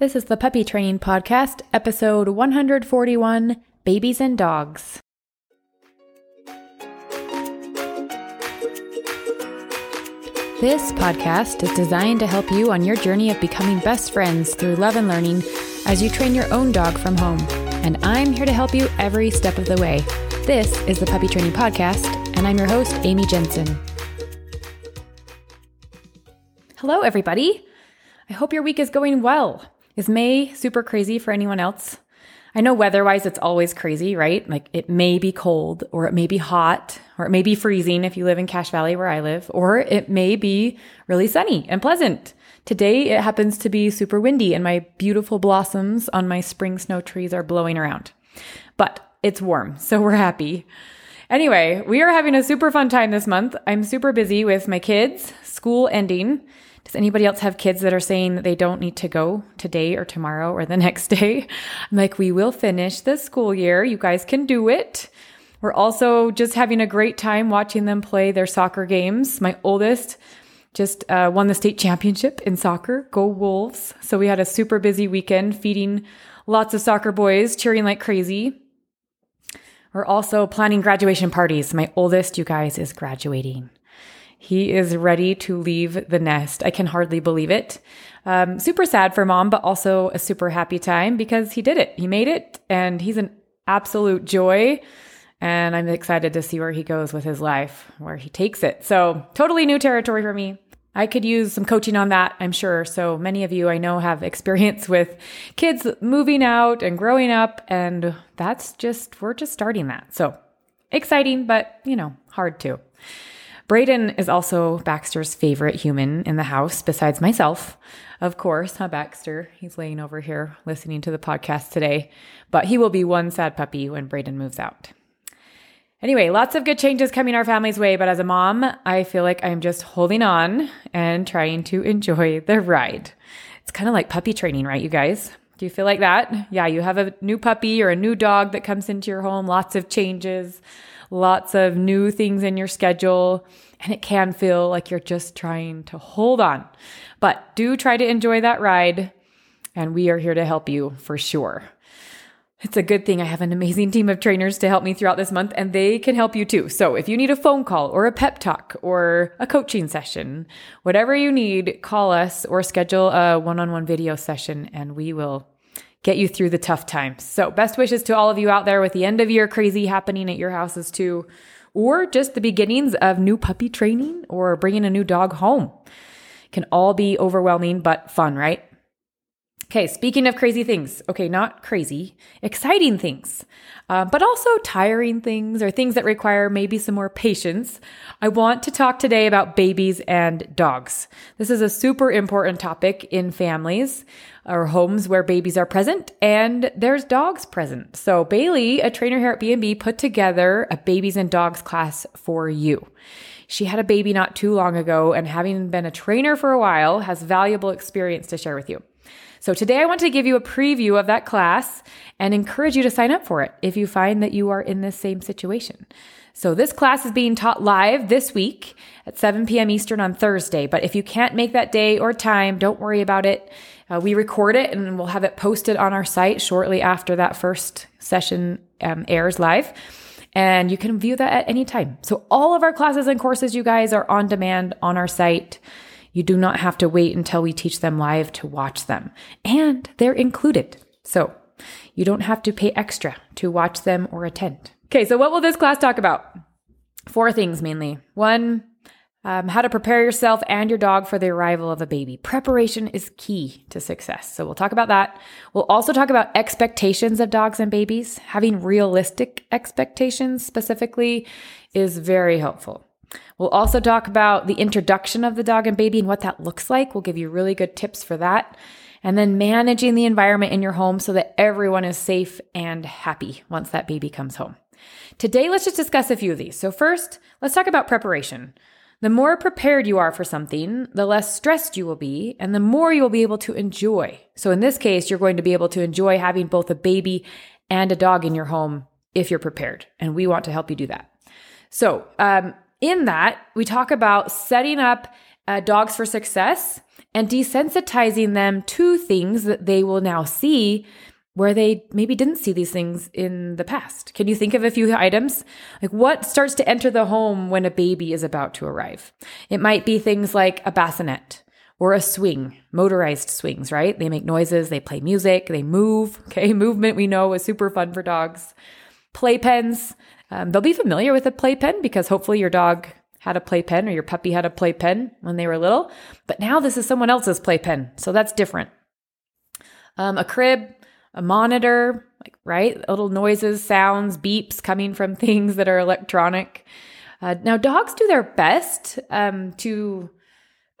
This is the Puppy Training Podcast, episode 141 Babies and Dogs. This podcast is designed to help you on your journey of becoming best friends through love and learning as you train your own dog from home. And I'm here to help you every step of the way. This is the Puppy Training Podcast, and I'm your host, Amy Jensen. Hello, everybody. I hope your week is going well. Is May super crazy for anyone else? I know weather wise, it's always crazy, right? Like it may be cold or it may be hot or it may be freezing if you live in Cache Valley where I live, or it may be really sunny and pleasant. Today it happens to be super windy and my beautiful blossoms on my spring snow trees are blowing around. But it's warm, so we're happy. Anyway, we are having a super fun time this month. I'm super busy with my kids, school ending. Does anybody else have kids that are saying that they don't need to go today or tomorrow or the next day? I'm like, we will finish this school year. You guys can do it. We're also just having a great time watching them play their soccer games. My oldest just uh, won the state championship in soccer. Go Wolves. So we had a super busy weekend feeding lots of soccer boys, cheering like crazy. We're also planning graduation parties. My oldest, you guys, is graduating. He is ready to leave the nest. I can hardly believe it. Um, super sad for mom, but also a super happy time because he did it. He made it and he's an absolute joy. And I'm excited to see where he goes with his life, where he takes it. So, totally new territory for me. I could use some coaching on that, I'm sure. So many of you I know have experience with kids moving out and growing up, and that's just, we're just starting that. So exciting, but you know, hard too. Braden is also Baxter's favorite human in the house, besides myself. Of course, huh, Baxter? He's laying over here listening to the podcast today. But he will be one sad puppy when Braden moves out. Anyway, lots of good changes coming our family's way, but as a mom, I feel like I'm just holding on and trying to enjoy the ride. It's kind of like puppy training, right, you guys? Do you feel like that? Yeah, you have a new puppy or a new dog that comes into your home, lots of changes, lots of new things in your schedule, and it can feel like you're just trying to hold on. But do try to enjoy that ride, and we are here to help you for sure. It's a good thing I have an amazing team of trainers to help me throughout this month, and they can help you too. So if you need a phone call or a pep talk or a coaching session, whatever you need, call us or schedule a one on one video session, and we will get you through the tough times. So, best wishes to all of you out there with the end of year crazy happening at your houses too, or just the beginnings of new puppy training or bringing a new dog home. Can all be overwhelming, but fun, right? Okay, speaking of crazy things, okay, not crazy, exciting things, uh, but also tiring things or things that require maybe some more patience. I want to talk today about babies and dogs. This is a super important topic in families or homes where babies are present and there's dogs present. So Bailey, a trainer here at B&B, put together a babies and dogs class for you. She had a baby not too long ago and having been a trainer for a while has valuable experience to share with you. So today I want to give you a preview of that class and encourage you to sign up for it if you find that you are in this same situation. So this class is being taught live this week at 7 p.m. Eastern on Thursday. But if you can't make that day or time, don't worry about it. Uh, we record it and we'll have it posted on our site shortly after that first session um, airs live. And you can view that at any time. So all of our classes and courses, you guys, are on demand on our site. You do not have to wait until we teach them live to watch them, and they're included. So you don't have to pay extra to watch them or attend. Okay, so what will this class talk about? Four things mainly. One, um, how to prepare yourself and your dog for the arrival of a baby. Preparation is key to success. So we'll talk about that. We'll also talk about expectations of dogs and babies. Having realistic expectations specifically is very helpful. We'll also talk about the introduction of the dog and baby and what that looks like. We'll give you really good tips for that. And then managing the environment in your home so that everyone is safe and happy once that baby comes home. Today, let's just discuss a few of these. So, first, let's talk about preparation. The more prepared you are for something, the less stressed you will be, and the more you will be able to enjoy. So, in this case, you're going to be able to enjoy having both a baby and a dog in your home if you're prepared. And we want to help you do that. So, um, in that, we talk about setting up uh, dogs for success and desensitizing them to things that they will now see where they maybe didn't see these things in the past. Can you think of a few items? Like what starts to enter the home when a baby is about to arrive? It might be things like a bassinet or a swing, motorized swings, right? They make noises, they play music, they move. Okay, movement we know is super fun for dogs. Playpens, um, they'll be familiar with a playpen because hopefully your dog had a playpen or your puppy had a playpen when they were little. But now this is someone else's playpen, so that's different. Um, a crib, a monitor, like right, little noises, sounds, beeps coming from things that are electronic. Uh, now, dogs do their best um, to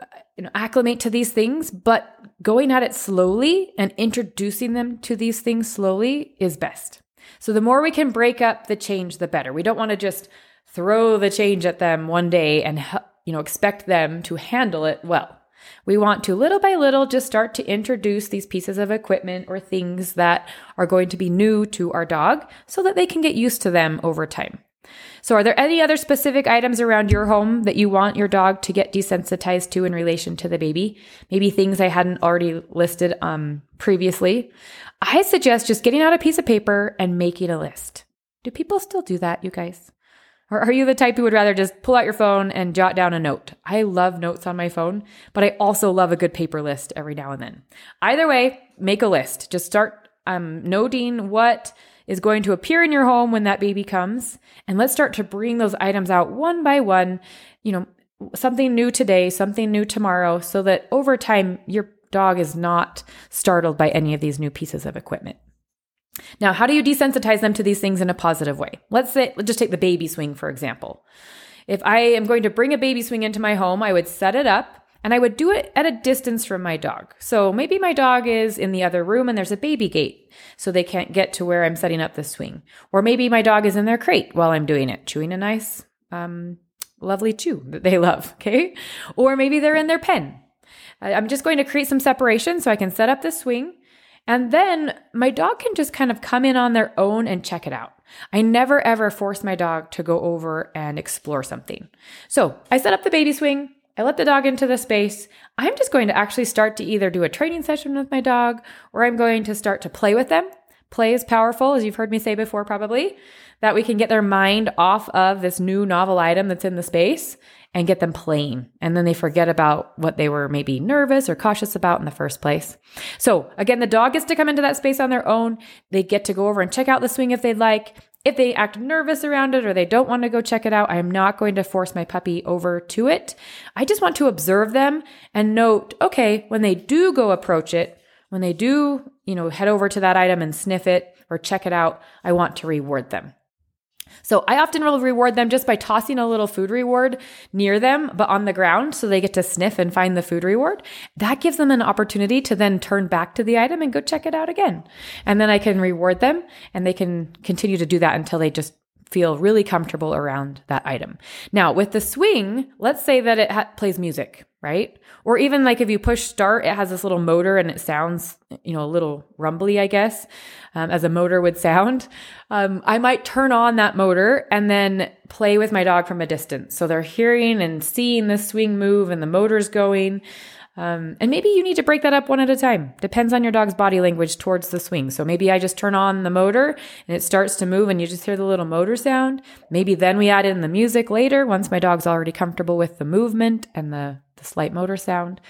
uh, you know acclimate to these things, but going at it slowly and introducing them to these things slowly is best. So the more we can break up the change, the better. We don't want to just throw the change at them one day and you know expect them to handle it well. We want to little by little just start to introduce these pieces of equipment or things that are going to be new to our dog so that they can get used to them over time. So, are there any other specific items around your home that you want your dog to get desensitized to in relation to the baby? Maybe things I hadn't already listed um, previously. I suggest just getting out a piece of paper and making a list. Do people still do that, you guys? Or are you the type who would rather just pull out your phone and jot down a note? I love notes on my phone, but I also love a good paper list every now and then. Either way, make a list. Just start um, noting what is going to appear in your home when that baby comes. And let's start to bring those items out one by one, you know, something new today, something new tomorrow, so that over time your dog is not startled by any of these new pieces of equipment. Now, how do you desensitize them to these things in a positive way? Let's say, let's just take the baby swing, for example. If I am going to bring a baby swing into my home, I would set it up and I would do it at a distance from my dog. So maybe my dog is in the other room and there's a baby gate, so they can't get to where I'm setting up the swing. Or maybe my dog is in their crate while I'm doing it, chewing a nice, um, lovely chew that they love. Okay. Or maybe they're in their pen. I'm just going to create some separation so I can set up the swing. And then my dog can just kind of come in on their own and check it out. I never ever force my dog to go over and explore something. So I set up the baby swing. I let the dog into the space. I'm just going to actually start to either do a training session with my dog or I'm going to start to play with them. Play is powerful, as you've heard me say before, probably, that we can get their mind off of this new novel item that's in the space and get them playing. And then they forget about what they were maybe nervous or cautious about in the first place. So again, the dog gets to come into that space on their own. They get to go over and check out the swing if they'd like. If they act nervous around it or they don't want to go check it out, I am not going to force my puppy over to it. I just want to observe them and note, okay, when they do go approach it, when they do, you know, head over to that item and sniff it or check it out, I want to reward them. So I often will reward them just by tossing a little food reward near them, but on the ground so they get to sniff and find the food reward. That gives them an opportunity to then turn back to the item and go check it out again. And then I can reward them and they can continue to do that until they just feel really comfortable around that item. Now, with the swing, let's say that it ha- plays music right? Or even like if you push start, it has this little motor and it sounds, you know, a little rumbly, I guess, um, as a motor would sound. Um, I might turn on that motor and then play with my dog from a distance. So they're hearing and seeing the swing move and the motor's going. Um, and maybe you need to break that up one at a time. Depends on your dog's body language towards the swing. So maybe I just turn on the motor and it starts to move and you just hear the little motor sound. Maybe then we add in the music later once my dog's already comfortable with the movement and the the slight motor sound.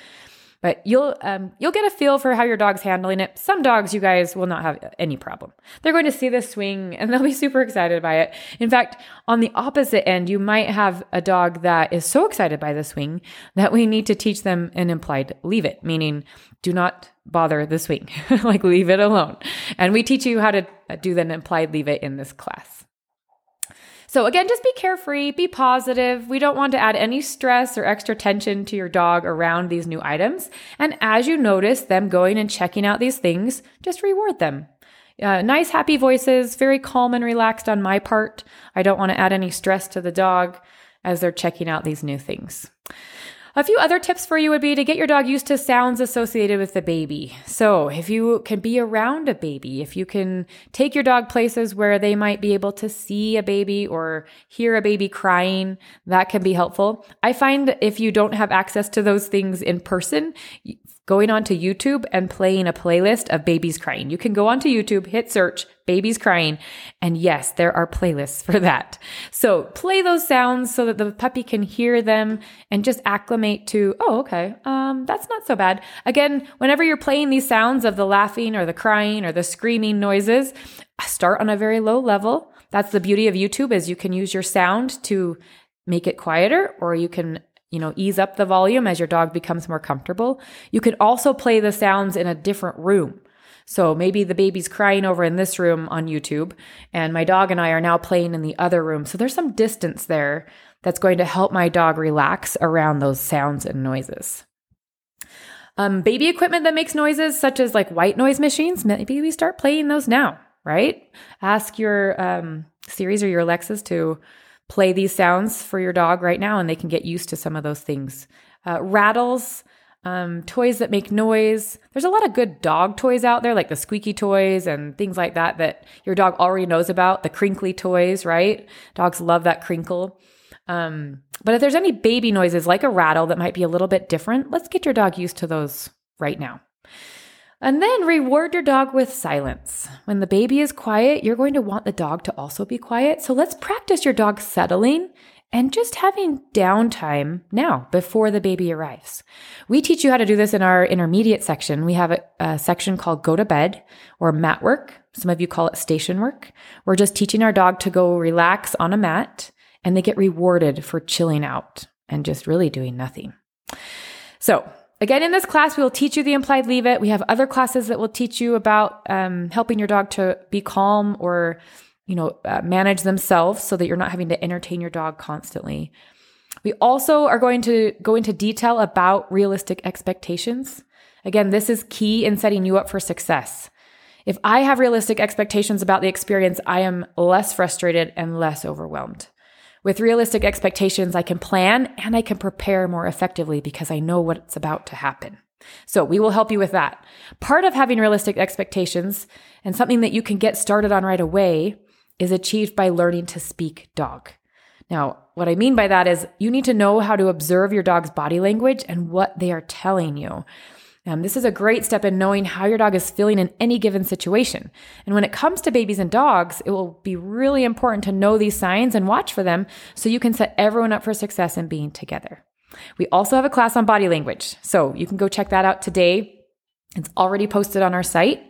But you'll um, you'll get a feel for how your dog's handling it. Some dogs, you guys, will not have any problem. They're going to see this swing and they'll be super excited by it. In fact, on the opposite end, you might have a dog that is so excited by the swing that we need to teach them an implied leave it, meaning do not bother the swing, like leave it alone. And we teach you how to do the implied leave it in this class. So, again, just be carefree, be positive. We don't want to add any stress or extra tension to your dog around these new items. And as you notice them going and checking out these things, just reward them. Uh, nice, happy voices, very calm and relaxed on my part. I don't want to add any stress to the dog as they're checking out these new things. A few other tips for you would be to get your dog used to sounds associated with the baby. So, if you can be around a baby, if you can take your dog places where they might be able to see a baby or hear a baby crying, that can be helpful. I find if you don't have access to those things in person, going onto YouTube and playing a playlist of babies crying. You can go onto YouTube, hit search, babies crying, and yes, there are playlists for that. So play those sounds so that the puppy can hear them and just acclimate to, oh, okay, um, that's not so bad. Again, whenever you're playing these sounds of the laughing or the crying or the screaming noises, start on a very low level. That's the beauty of YouTube is you can use your sound to make it quieter or you can you know, ease up the volume as your dog becomes more comfortable. You could also play the sounds in a different room. So maybe the baby's crying over in this room on YouTube, and my dog and I are now playing in the other room. So there's some distance there that's going to help my dog relax around those sounds and noises. Um, baby equipment that makes noises, such as like white noise machines, maybe we start playing those now, right? Ask your um, Siris or your Alexas to play these sounds for your dog right now and they can get used to some of those things. Uh, rattles, um, toys that make noise. There's a lot of good dog toys out there, like the squeaky toys and things like that, that your dog already knows about. The crinkly toys, right? Dogs love that crinkle. Um, but if there's any baby noises like a rattle that might be a little bit different, let's get your dog used to those right now. And then reward your dog with silence. When the baby is quiet, you're going to want the dog to also be quiet. So let's practice your dog settling and just having downtime now before the baby arrives. We teach you how to do this in our intermediate section. We have a, a, section called go to bed or mat work. Some of you call it station work. We're just teaching our dog to go relax on a mat and they get rewarded for chilling out and just really doing nothing. So Again, in this class, we will teach you the implied leave it. We have other classes that will teach you about um, helping your dog to be calm or, you know, uh, manage themselves so that you're not having to entertain your dog constantly. We also are going to go into detail about realistic expectations. Again, this is key in setting you up for success. If I have realistic expectations about the experience, I am less frustrated and less overwhelmed. With realistic expectations, I can plan and I can prepare more effectively because I know what's about to happen. So we will help you with that. Part of having realistic expectations and something that you can get started on right away is achieved by learning to speak dog. Now, what I mean by that is you need to know how to observe your dog's body language and what they are telling you. Um, this is a great step in knowing how your dog is feeling in any given situation. And when it comes to babies and dogs, it will be really important to know these signs and watch for them so you can set everyone up for success in being together. We also have a class on body language. So you can go check that out today. It's already posted on our site,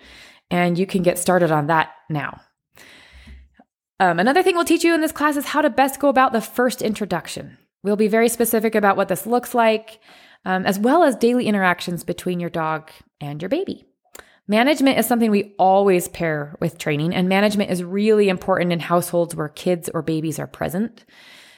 and you can get started on that now. Um, another thing we'll teach you in this class is how to best go about the first introduction. We'll be very specific about what this looks like, um, as well as daily interactions between your dog and your baby. Management is something we always pair with training, and management is really important in households where kids or babies are present.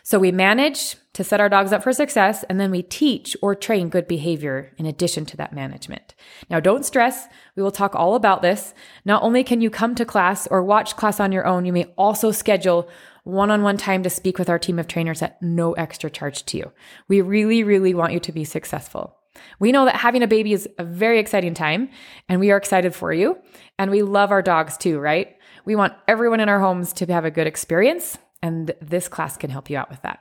So we manage to set our dogs up for success, and then we teach or train good behavior in addition to that management. Now, don't stress. We will talk all about this. Not only can you come to class or watch class on your own, you may also schedule one on one time to speak with our team of trainers at no extra charge to you. We really, really want you to be successful. We know that having a baby is a very exciting time, and we are excited for you. And we love our dogs too, right? We want everyone in our homes to have a good experience, and this class can help you out with that.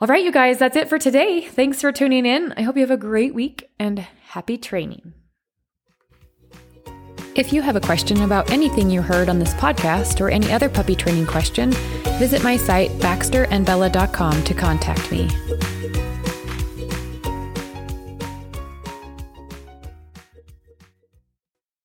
All right, you guys, that's it for today. Thanks for tuning in. I hope you have a great week and happy training. If you have a question about anything you heard on this podcast or any other puppy training question, visit my site baxterandbella.com to contact me.